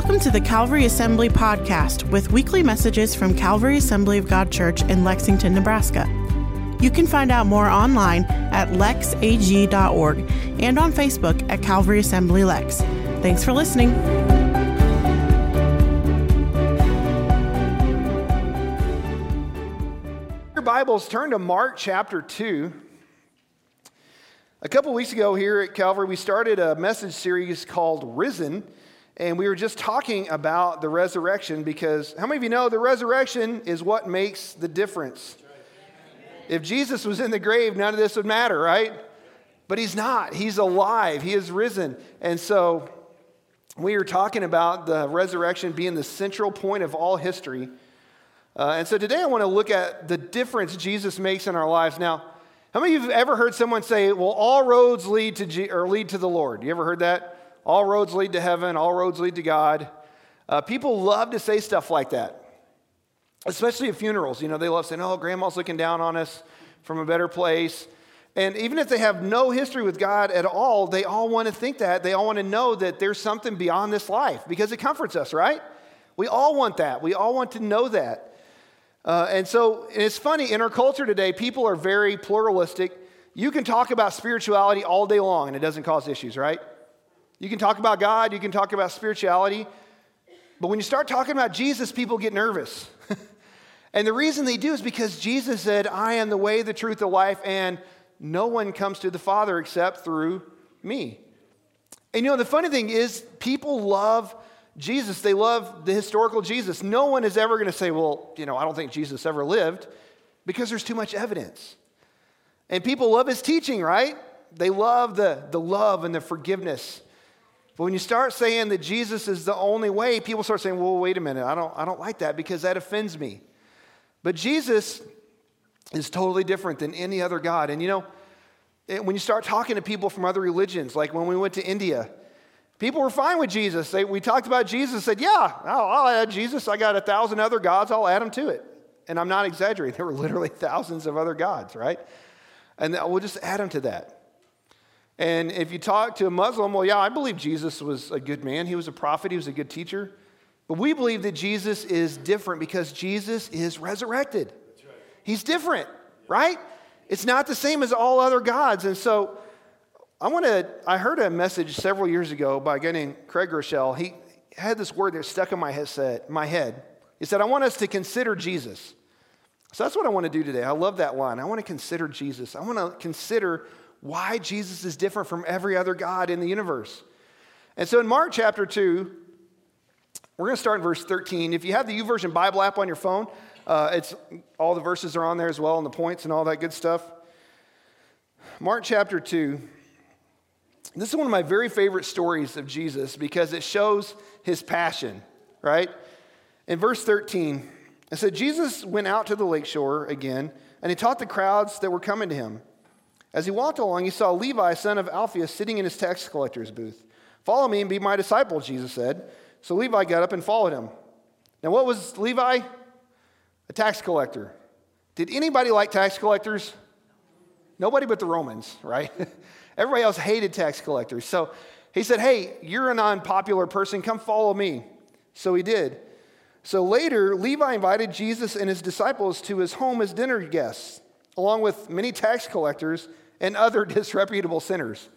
Welcome to the Calvary Assembly podcast with weekly messages from Calvary Assembly of God Church in Lexington, Nebraska. You can find out more online at lexag.org and on Facebook at Calvary Assembly Lex. Thanks for listening. Your Bibles turn to Mark chapter 2. A couple weeks ago here at Calvary, we started a message series called Risen, and we were just talking about the resurrection because how many of you know the resurrection is what makes the difference? If Jesus was in the grave, none of this would matter, right? But he's not. He's alive. He is risen. And so we are talking about the resurrection being the central point of all history. Uh, and so today I want to look at the difference Jesus makes in our lives. Now, how many of you have ever heard someone say, well, all roads lead to, G- or lead to the Lord? You ever heard that? All roads lead to heaven, all roads lead to God. Uh, people love to say stuff like that especially at funerals. You know, they love saying, oh, grandma's looking down on us from a better place. And even if they have no history with God at all, they all want to think that. They all want to know that there's something beyond this life because it comforts us, right? We all want that. We all want to know that. Uh, and so and it's funny, in our culture today, people are very pluralistic. You can talk about spirituality all day long and it doesn't cause issues, right? You can talk about God, you can talk about spirituality, but when you start talking about Jesus, people get nervous. And the reason they do is because Jesus said, I am the way, the truth, the life, and no one comes to the Father except through me. And you know, the funny thing is, people love Jesus. They love the historical Jesus. No one is ever going to say, well, you know, I don't think Jesus ever lived because there's too much evidence. And people love his teaching, right? They love the, the love and the forgiveness. But when you start saying that Jesus is the only way, people start saying, well, wait a minute, I don't, I don't like that because that offends me. But Jesus is totally different than any other God. And you know, when you start talking to people from other religions, like when we went to India, people were fine with Jesus. They, we talked about Jesus, said, Yeah, I'll, I'll add Jesus. I got a thousand other gods, I'll add them to it. And I'm not exaggerating, there were literally thousands of other gods, right? And we'll just add them to that. And if you talk to a Muslim, well, yeah, I believe Jesus was a good man. He was a prophet, he was a good teacher. But we believe that Jesus is different because Jesus is resurrected. Right. He's different, right? It's not the same as all other gods. And so I want to, I heard a message several years ago by a guy named Craig Groeschel. He had this word that stuck in my head, my head. He said, I want us to consider Jesus. So that's what I want to do today. I love that line. I want to consider Jesus. I want to consider why Jesus is different from every other God in the universe. And so in Mark chapter 2, we're going to start in verse 13. If you have the YouVersion Bible app on your phone, uh, it's all the verses are on there as well, and the points and all that good stuff. Mark chapter 2. This is one of my very favorite stories of Jesus because it shows his passion, right? In verse 13, it said, Jesus went out to the lakeshore again, and he taught the crowds that were coming to him. As he walked along, he saw Levi, son of Alphaeus, sitting in his tax collector's booth. Follow me and be my disciple, Jesus said. So Levi got up and followed him. Now, what was Levi? A tax collector. Did anybody like tax collectors? Nobody but the Romans, right? Everybody else hated tax collectors. So he said, Hey, you're an unpopular person. Come follow me. So he did. So later, Levi invited Jesus and his disciples to his home as dinner guests, along with many tax collectors and other disreputable sinners.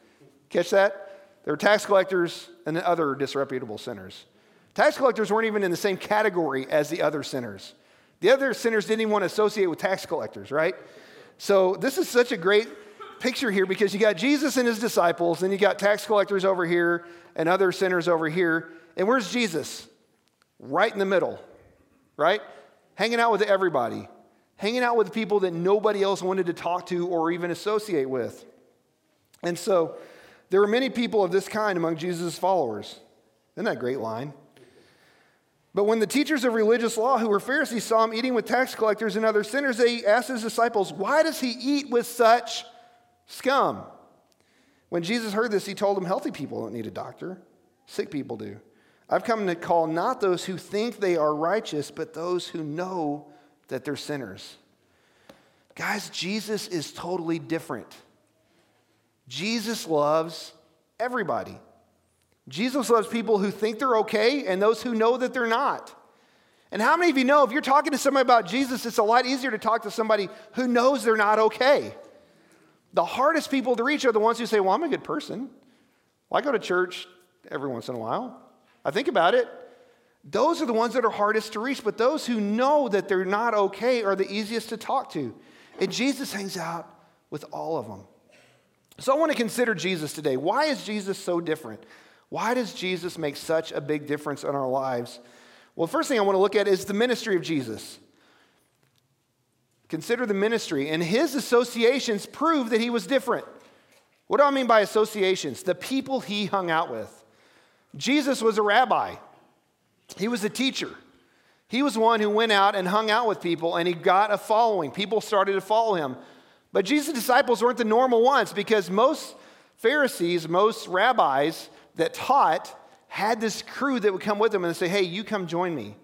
Catch that? There were tax collectors and other disreputable sinners. Tax collectors weren't even in the same category as the other sinners. The other sinners didn't even want to associate with tax collectors, right? So this is such a great picture here because you got Jesus and his disciples, and you got tax collectors over here and other sinners over here. And where's Jesus? Right in the middle, right? Hanging out with everybody, hanging out with people that nobody else wanted to talk to or even associate with. And so there were many people of this kind among Jesus' followers. Isn't that a great line? But when the teachers of religious law, who were Pharisees, saw him eating with tax collectors and other sinners, they asked his disciples, Why does he eat with such scum? When Jesus heard this, he told them, Healthy people don't need a doctor, sick people do. I've come to call not those who think they are righteous, but those who know that they're sinners. Guys, Jesus is totally different. Jesus loves everybody. Jesus loves people who think they're okay and those who know that they're not. And how many of you know if you're talking to somebody about Jesus, it's a lot easier to talk to somebody who knows they're not okay? The hardest people to reach are the ones who say, Well, I'm a good person. Well, I go to church every once in a while. I think about it. Those are the ones that are hardest to reach, but those who know that they're not okay are the easiest to talk to. And Jesus hangs out with all of them. So I want to consider Jesus today. Why is Jesus so different? Why does Jesus make such a big difference in our lives? Well, first thing I want to look at is the ministry of Jesus. Consider the ministry, and his associations prove that he was different. What do I mean by associations? The people he hung out with. Jesus was a rabbi, he was a teacher. He was one who went out and hung out with people, and he got a following. People started to follow him. But Jesus' disciples weren't the normal ones because most Pharisees, most rabbis that taught, had this crew that would come with them and say, Hey, you come join me.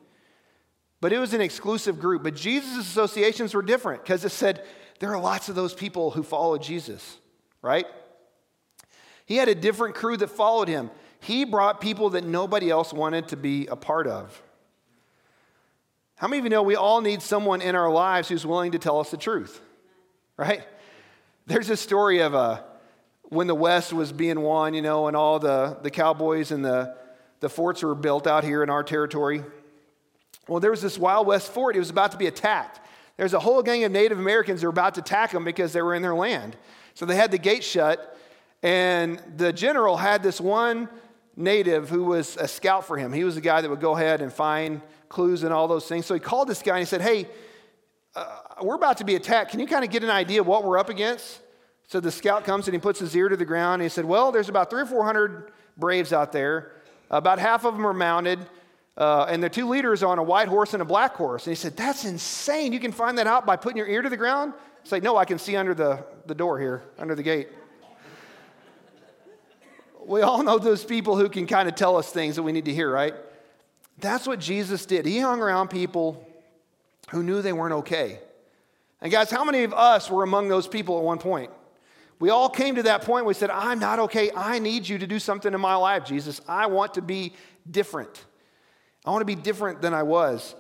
But it was an exclusive group. But Jesus' associations were different because it said there are lots of those people who followed Jesus, right? He had a different crew that followed him. He brought people that nobody else wanted to be a part of. How many of you know we all need someone in our lives who's willing to tell us the truth? Right? There's a story of a, uh, when the West was being won, you know, and all the, the cowboys and the, the forts were built out here in our territory. Well, there was this Wild West fort. It was about to be attacked. There's a whole gang of Native Americans that were about to attack them because they were in their land. So they had the gate shut, and the general had this one native who was a scout for him. He was the guy that would go ahead and find clues and all those things. So he called this guy and he said, Hey, uh, we're about to be attacked. Can you kind of get an idea of what we're up against? So the scout comes and he puts his ear to the ground and he said, Well, there's about three or 400 Braves out there. About half of them are mounted. Uh, and the two leaders are on a white horse and a black horse. And he said, That's insane. You can find that out by putting your ear to the ground? It's like, No, I can see under the, the door here, under the gate we all know those people who can kind of tell us things that we need to hear, right? That's what Jesus did. He hung around people who knew they weren't okay. And guys, how many of us were among those people at one point? We all came to that point we said, I'm not okay. I need you to do something in my life, Jesus. I want to be different. I want to be different than I was.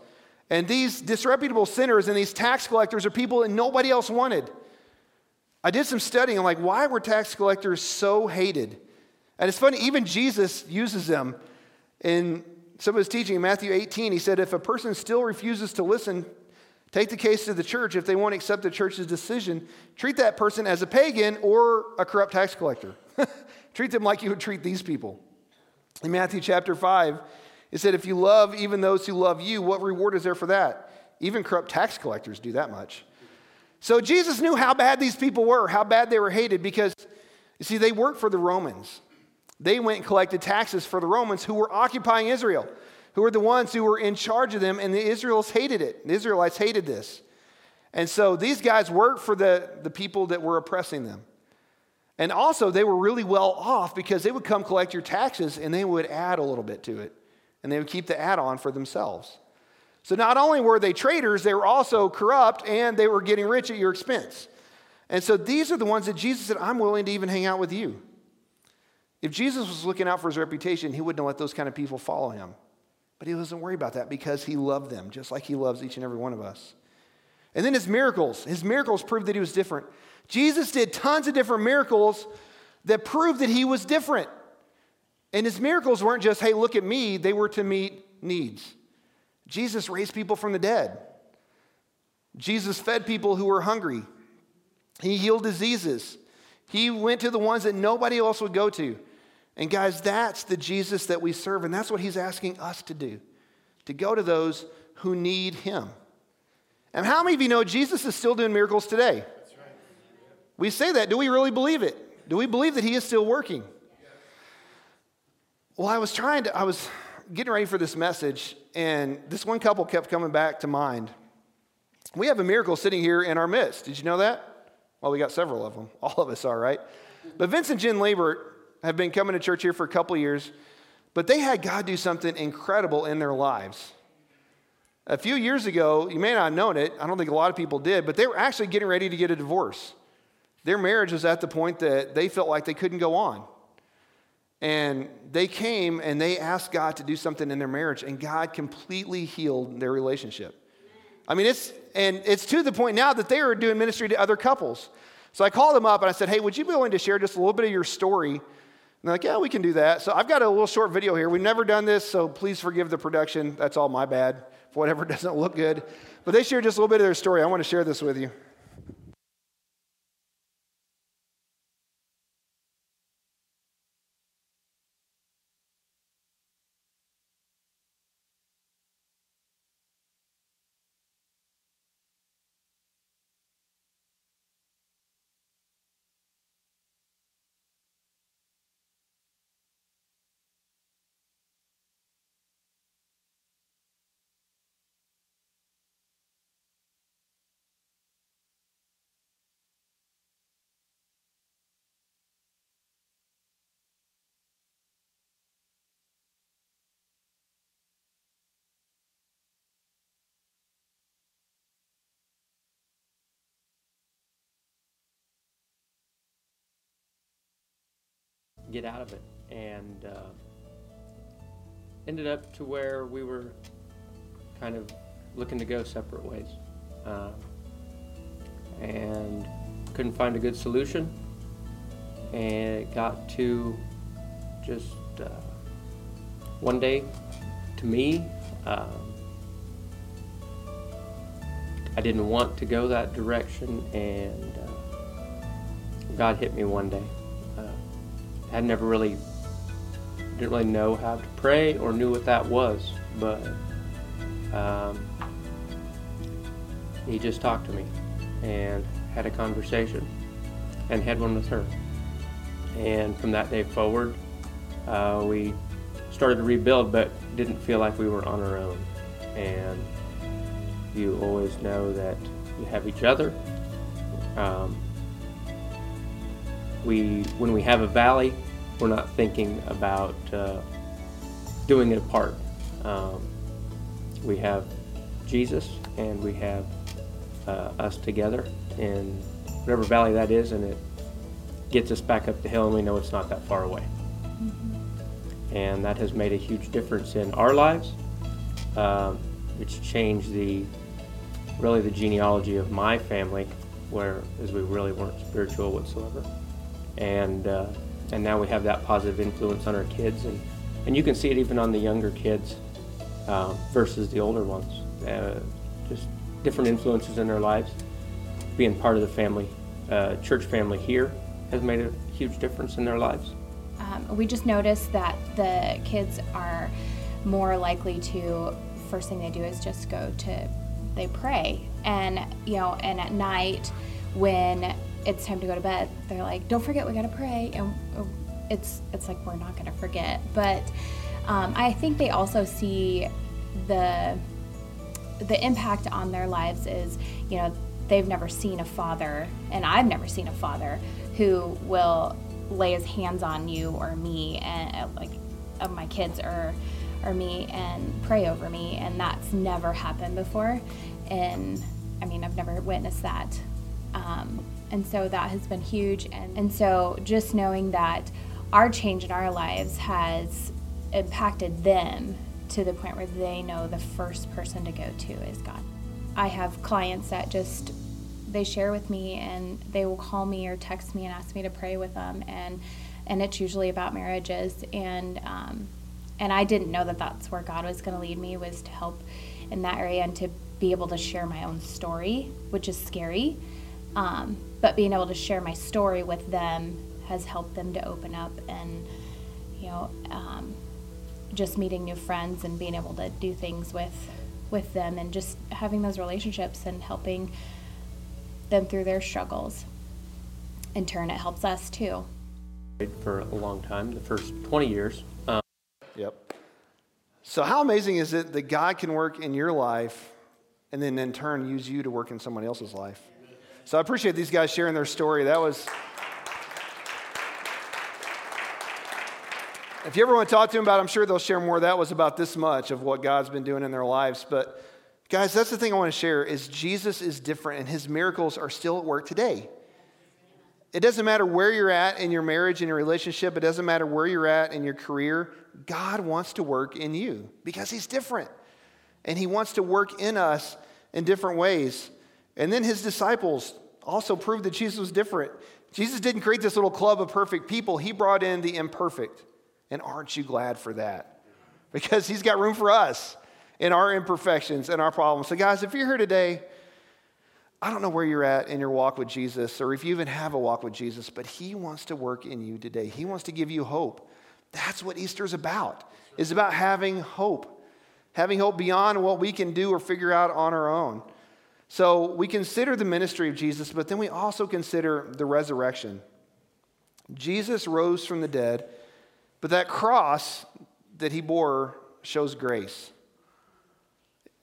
And these disreputable sinners and these tax collectors are people that nobody else wanted. I did some studying. I'm like, why were tax collectors so hated? And it's funny, even Jesus uses them in some of his teaching in Matthew 18. He said, If a person still refuses to listen, take the case to the church. If they won't accept the church's decision, treat that person as a pagan or a corrupt tax collector. treat them like you would treat these people. In Matthew chapter 5, it said, If you love even those who love you, what reward is there for that? Even corrupt tax collectors do that much. So Jesus knew how bad these people were, how bad they were hated, because you see, they worked for the Romans. They went and collected taxes for the Romans who were occupying Israel, who were the ones who were in charge of them, and the Israelites hated it. The Israelites hated this. And so these guys worked for the, the people that were oppressing them. And also, they were really well off because they would come collect your taxes and they would add a little bit to it. And they would keep the add on for themselves. So not only were they traitors, they were also corrupt and they were getting rich at your expense. And so these are the ones that Jesus said, I'm willing to even hang out with you. If Jesus was looking out for his reputation, he wouldn't have let those kind of people follow him. But he doesn't worry about that because he loved them, just like he loves each and every one of us. And then his miracles. His miracles proved that he was different. Jesus did tons of different miracles that proved that he was different. And his miracles weren't just, hey, look at me, they were to meet needs. Jesus raised people from the dead. Jesus fed people who were hungry. He healed diseases. He went to the ones that nobody else would go to. And guys, that's the Jesus that we serve, and that's what he's asking us to do to go to those who need him. And how many of you know Jesus is still doing miracles today? We say that. Do we really believe it? Do we believe that he is still working? Well, I was trying to, I was getting ready for this message, and this one couple kept coming back to mind. We have a miracle sitting here in our midst. Did you know that? Well, we got several of them. All of us are, right? But Vince and Jen Labert have been coming to church here for a couple years, but they had God do something incredible in their lives. A few years ago, you may not have known it, I don't think a lot of people did, but they were actually getting ready to get a divorce. Their marriage was at the point that they felt like they couldn't go on. And they came and they asked God to do something in their marriage, and God completely healed their relationship. I mean, it's, and it's to the point now that they are doing ministry to other couples. So I called them up and I said, hey, would you be willing to share just a little bit of your story? They're like, yeah, we can do that. So I've got a little short video here. We've never done this, so please forgive the production. That's all my bad for whatever doesn't look good. But they shared just a little bit of their story. I want to share this with you. Get out of it. And uh, ended up to where we were kind of looking to go separate ways. Uh, and couldn't find a good solution. And it got to just uh, one day, to me, um, I didn't want to go that direction, and uh, God hit me one day had never really didn't really know how to pray or knew what that was, but um, he just talked to me and had a conversation and had one with her. And from that day forward, uh, we started to rebuild, but didn't feel like we were on our own. And you always know that you have each other. Um, we when we have a valley, we're not thinking about uh, doing it apart. Um, we have Jesus and we have uh, us together in whatever valley that is, and it gets us back up the hill, and we know it's not that far away. Mm-hmm. And that has made a huge difference in our lives. Um, it's changed the really the genealogy of my family, where as we really weren't spiritual whatsoever and uh, and now we have that positive influence on our kids, and and you can see it even on the younger kids uh, versus the older ones. Uh, just different influences in their lives. Being part of the family, uh, church family here, has made a huge difference in their lives. Um, we just noticed that the kids are more likely to first thing they do is just go to they pray and you know and at night when it's time to go to bed, they're like, "Don't forget, we gotta pray," and it's it's like we're not gonna forget. But um, I think they also see the the impact on their lives is, you know, they've never seen a father, and I've never seen a father who will lay his hands on you or me, and uh, like of my kids or or me, and pray over me, and that's never happened before. And I mean, I've never witnessed that. Um, and so that has been huge. And, and so just knowing that our change in our lives has impacted them to the point where they know the first person to go to is God. I have clients that just they share with me and they will call me or text me and ask me to pray with them and and it's usually about marriages and um, and I didn't know that that's where God was going to lead me was to help in that area and to be able to share my own story, which is scary. Um, but being able to share my story with them has helped them to open up and you know um, just meeting new friends and being able to do things with with them and just having those relationships and helping them through their struggles. In turn it helps us too. For a long time the first 20 years um, yep. So how amazing is it that god can work in your life and then in turn use you to work in someone else's life so I appreciate these guys sharing their story. That was. If you ever want to talk to them about it, I'm sure they'll share more. That was about this much of what God's been doing in their lives. But guys, that's the thing I want to share is Jesus is different and his miracles are still at work today. It doesn't matter where you're at in your marriage, in your relationship, it doesn't matter where you're at in your career. God wants to work in you because He's different. And He wants to work in us in different ways. And then His disciples also proved that Jesus was different. Jesus didn't create this little club of perfect people, He brought in the imperfect. And aren't you glad for that? Because He's got room for us in our imperfections and our problems. So, guys, if you're here today, I don't know where you're at in your walk with Jesus or if you even have a walk with Jesus, but He wants to work in you today. He wants to give you hope. That's what Easter's about. It's about having hope, having hope beyond what we can do or figure out on our own. So we consider the ministry of Jesus, but then we also consider the resurrection. Jesus rose from the dead, but that cross that he bore shows grace.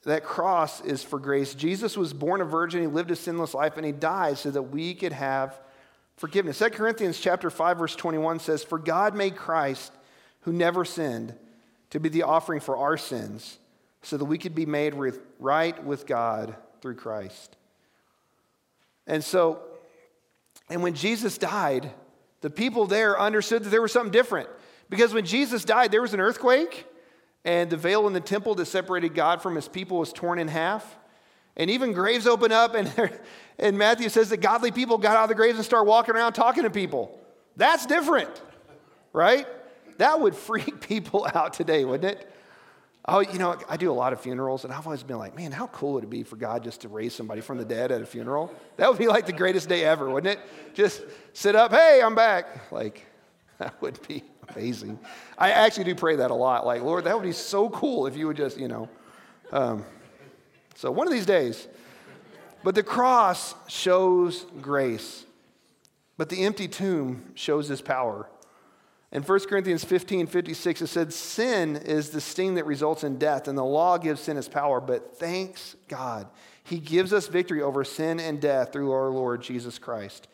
That cross is for grace. Jesus was born a virgin, he lived a sinless life, and he died so that we could have forgiveness. 2 Corinthians chapter 5, verse 21 says, For God made Christ, who never sinned, to be the offering for our sins, so that we could be made right with God through Christ. And so, and when Jesus died, the people there understood that there was something different. Because when Jesus died, there was an earthquake, and the veil in the temple that separated God from his people was torn in half. And even graves open up, and, and Matthew says that godly people got out of the graves and start walking around talking to people. That's different, right? That would freak people out today, wouldn't it? Oh, you know, I do a lot of funerals, and I've always been like, man, how cool would it be for God just to raise somebody from the dead at a funeral? That would be like the greatest day ever, wouldn't it? Just sit up, hey, I'm back. Like, that would be amazing. I actually do pray that a lot. Like, Lord, that would be so cool if you would just, you know. Um, so one of these days. But the cross shows grace, but the empty tomb shows his power. In 1 Corinthians 15 56, it said, Sin is the sting that results in death, and the law gives sin its power, but thanks God, he gives us victory over sin and death through our Lord Jesus Christ.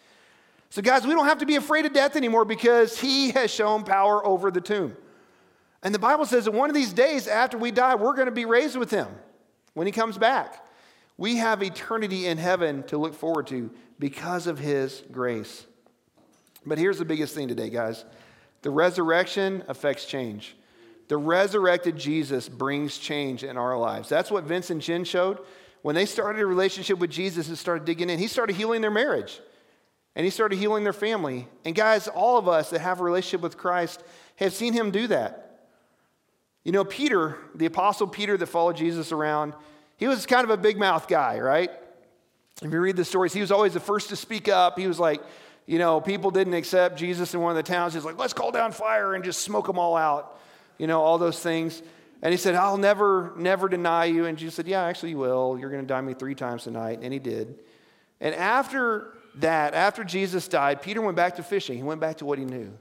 So, guys, we don't have to be afraid of death anymore because he has shown power over the tomb. And the Bible says that one of these days after we die, we're going to be raised with him when he comes back. We have eternity in heaven to look forward to because of his grace. But here's the biggest thing today, guys the resurrection affects change. The resurrected Jesus brings change in our lives. That's what Vince and Jen showed. When they started a relationship with Jesus and started digging in, he started healing their marriage and he started healing their family. And guys, all of us that have a relationship with Christ have seen him do that. You know, Peter, the apostle Peter that followed Jesus around, he was kind of a big mouth guy, right? If you read the stories, he was always the first to speak up. He was like, you know, people didn't accept Jesus in one of the towns. He's like, let's call down fire and just smoke them all out, you know, all those things. And he said, I'll never, never deny you. And Jesus said, Yeah, actually, you will. You're going to die me three times tonight. And he did. And after that, after Jesus died, Peter went back to fishing. He went back to what he knew.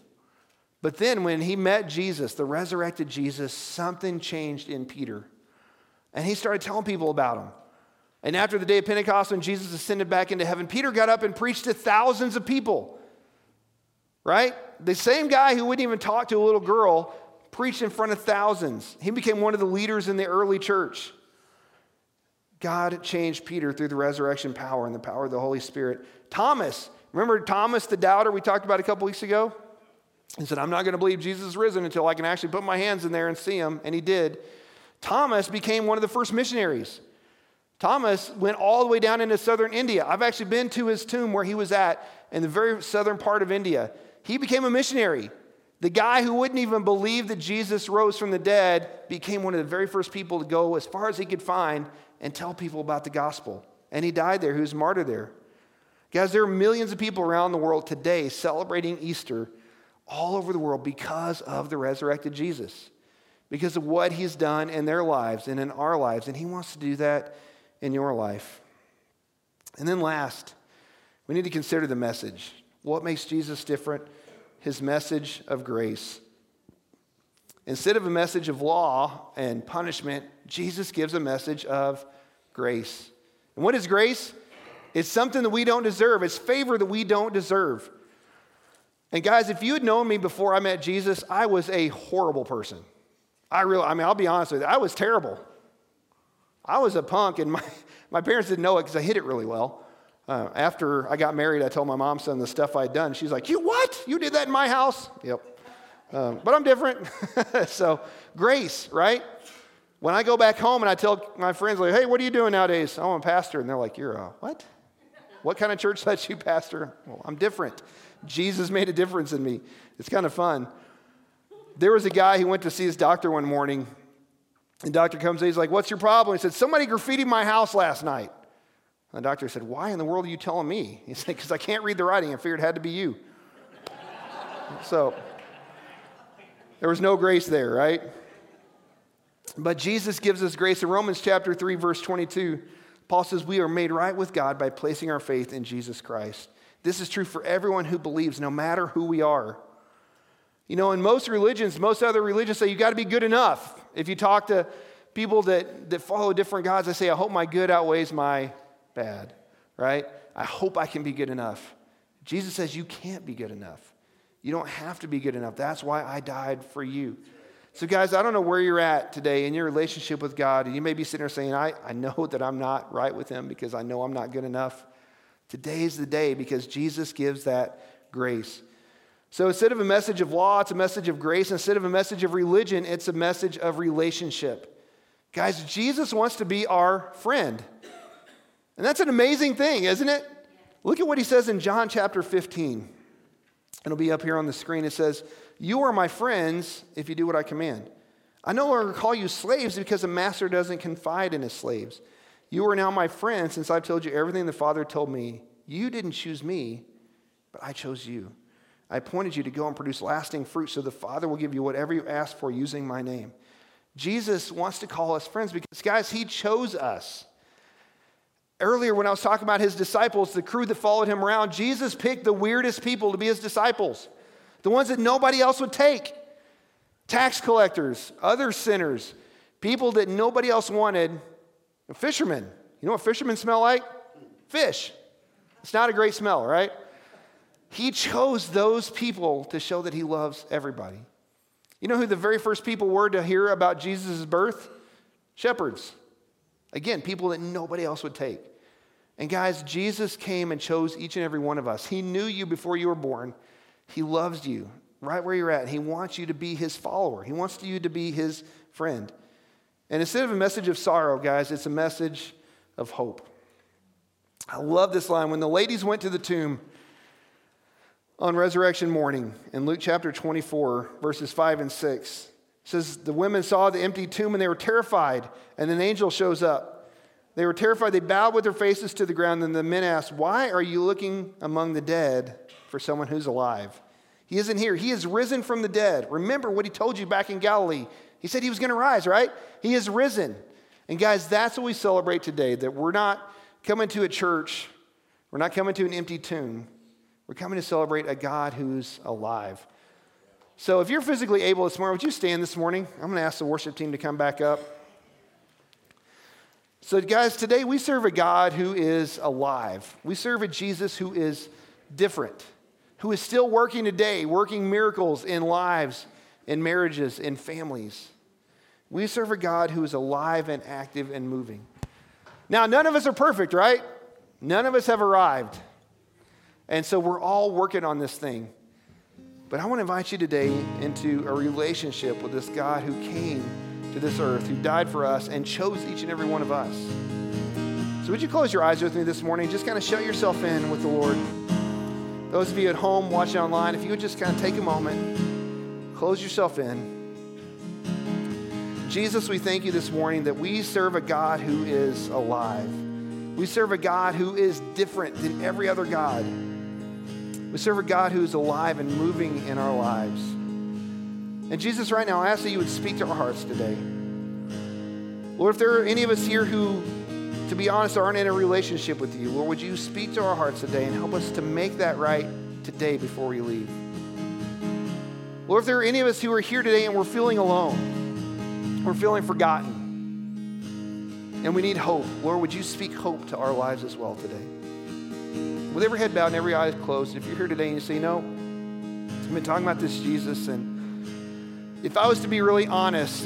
But then when he met Jesus, the resurrected Jesus, something changed in Peter. And he started telling people about him. And after the day of Pentecost, when Jesus ascended back into heaven, Peter got up and preached to thousands of people. Right? The same guy who wouldn't even talk to a little girl preached in front of thousands. He became one of the leaders in the early church. God changed Peter through the resurrection power and the power of the Holy Spirit. Thomas, remember Thomas the doubter we talked about a couple weeks ago? He said, I'm not going to believe Jesus is risen until I can actually put my hands in there and see him. And he did. Thomas became one of the first missionaries. Thomas went all the way down into southern India. I've actually been to his tomb where he was at in the very southern part of India. He became a missionary. The guy who wouldn't even believe that Jesus rose from the dead became one of the very first people to go as far as he could find and tell people about the gospel. And he died there. He was martyred there. Guys, there are millions of people around the world today celebrating Easter all over the world because of the resurrected Jesus, because of what he's done in their lives and in our lives. And he wants to do that in your life. And then last, we need to consider the message. What makes Jesus different? His message of grace. Instead of a message of law and punishment, Jesus gives a message of grace. And what is grace? It's something that we don't deserve, it's favor that we don't deserve. And guys, if you had known me before I met Jesus, I was a horrible person. I really, I mean, I'll be honest with you, I was terrible. I was a punk, and my, my parents didn't know it because I hid it really well. Uh, after I got married, I told my mom some of the stuff I'd done. She's like, You what? You did that in my house? Yep. Um, but I'm different. so, grace, right? When I go back home and I tell my friends, like, hey, what are you doing nowadays? Oh, I'm a pastor. And they're like, you're a what? What kind of church lets you pastor? Well, I'm different. Jesus made a difference in me. It's kind of fun. There was a guy who went to see his doctor one morning, and doctor comes in, he's like, What's your problem? He said, Somebody graffitied my house last night. And the doctor said, Why in the world are you telling me? He said, Because I can't read the writing. I figured it had to be you. so there was no grace there, right? But Jesus gives us grace. In Romans chapter 3, verse 22, Paul says, We are made right with God by placing our faith in Jesus Christ. This is true for everyone who believes, no matter who we are. You know, in most religions, most other religions say you got to be good enough. If you talk to people that, that follow different gods, they say, I hope my good outweighs my bad, right? I hope I can be good enough. Jesus says you can't be good enough. You don't have to be good enough. That's why I died for you. So, guys, I don't know where you're at today in your relationship with God. And you may be sitting there saying, I, I know that I'm not right with Him because I know I'm not good enough. Today is the day because Jesus gives that grace. So instead of a message of law, it's a message of grace. Instead of a message of religion, it's a message of relationship. Guys, Jesus wants to be our friend. And that's an amazing thing, isn't it? Look at what he says in John chapter 15. It'll be up here on the screen. It says, You are my friends if you do what I command. I no longer call you slaves because a master doesn't confide in his slaves. You are now my friends since I've told you everything the Father told me. You didn't choose me, but I chose you. I appointed you to go and produce lasting fruit so the Father will give you whatever you ask for using my name. Jesus wants to call us friends because, guys, he chose us. Earlier, when I was talking about his disciples, the crew that followed him around, Jesus picked the weirdest people to be his disciples, the ones that nobody else would take tax collectors, other sinners, people that nobody else wanted, fishermen. You know what fishermen smell like? Fish. It's not a great smell, right? He chose those people to show that he loves everybody. You know who the very first people were to hear about Jesus' birth? Shepherds. Again, people that nobody else would take. And guys, Jesus came and chose each and every one of us. He knew you before you were born. He loves you right where you're at. He wants you to be his follower, he wants you to be his friend. And instead of a message of sorrow, guys, it's a message of hope. I love this line. When the ladies went to the tomb on resurrection morning in Luke chapter 24, verses 5 and 6, says the women saw the empty tomb and they were terrified, and an angel shows up. They were terrified. They bowed with their faces to the ground. And the men asked, Why are you looking among the dead for someone who's alive? He isn't here. He is risen from the dead. Remember what he told you back in Galilee. He said he was going to rise, right? He is risen. And guys, that's what we celebrate today that we're not coming to a church, we're not coming to an empty tomb. We're coming to celebrate a God who's alive. So if you're physically able this morning, would you stand this morning? I'm going to ask the worship team to come back up. So, guys, today we serve a God who is alive. We serve a Jesus who is different, who is still working today, working miracles in lives, in marriages, in families. We serve a God who is alive and active and moving. Now, none of us are perfect, right? None of us have arrived. And so we're all working on this thing. But I want to invite you today into a relationship with this God who came to this earth, who died for us and chose each and every one of us. So, would you close your eyes with me this morning? Just kind of shut yourself in with the Lord. Those of you at home watching online, if you would just kind of take a moment, close yourself in. Jesus, we thank you this morning that we serve a God who is alive. We serve a God who is different than every other God. We serve a God who is alive and moving in our lives. And Jesus, right now, I ask that you would speak to our hearts today. Lord, if there are any of us here who, to be honest, aren't in a relationship with you, Lord, would you speak to our hearts today and help us to make that right today before we leave? Lord, if there are any of us who are here today and we're feeling alone, we're feeling forgotten, and we need hope, Lord, would you speak hope to our lives as well today? With every head bowed and every eye closed, if you're here today and you say, know, I've been talking about this Jesus, and if I was to be really honest,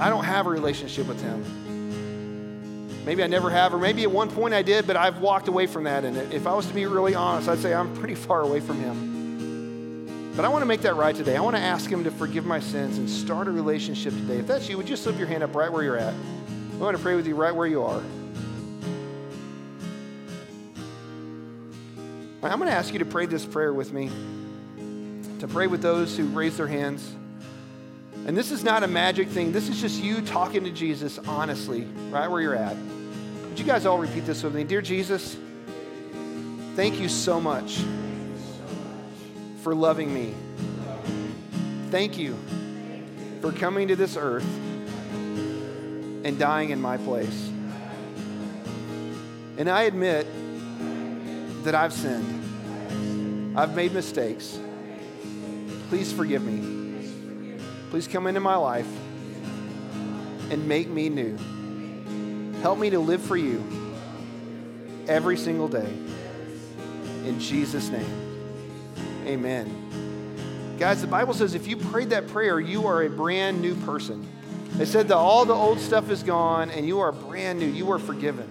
I don't have a relationship with him. Maybe I never have, or maybe at one point I did, but I've walked away from that. And if I was to be really honest, I'd say I'm pretty far away from Him. But I want to make that right today. I want to ask Him to forgive my sins and start a relationship today. If that's you, would you slip your hand up right where you're at? I want to pray with you right where you are. I'm going to ask you to pray this prayer with me, to pray with those who raise their hands. And this is not a magic thing. This is just you talking to Jesus honestly, right where you're at. Would you guys all repeat this with me? Dear Jesus, thank you so much for loving me. Thank you for coming to this earth and dying in my place. And I admit that I've sinned. I've made mistakes. Please forgive me. Please come into my life and make me new. Help me to live for you every single day. In Jesus' name, amen. Guys, the Bible says if you prayed that prayer, you are a brand new person. It said that all the old stuff is gone and you are brand new. You are forgiven.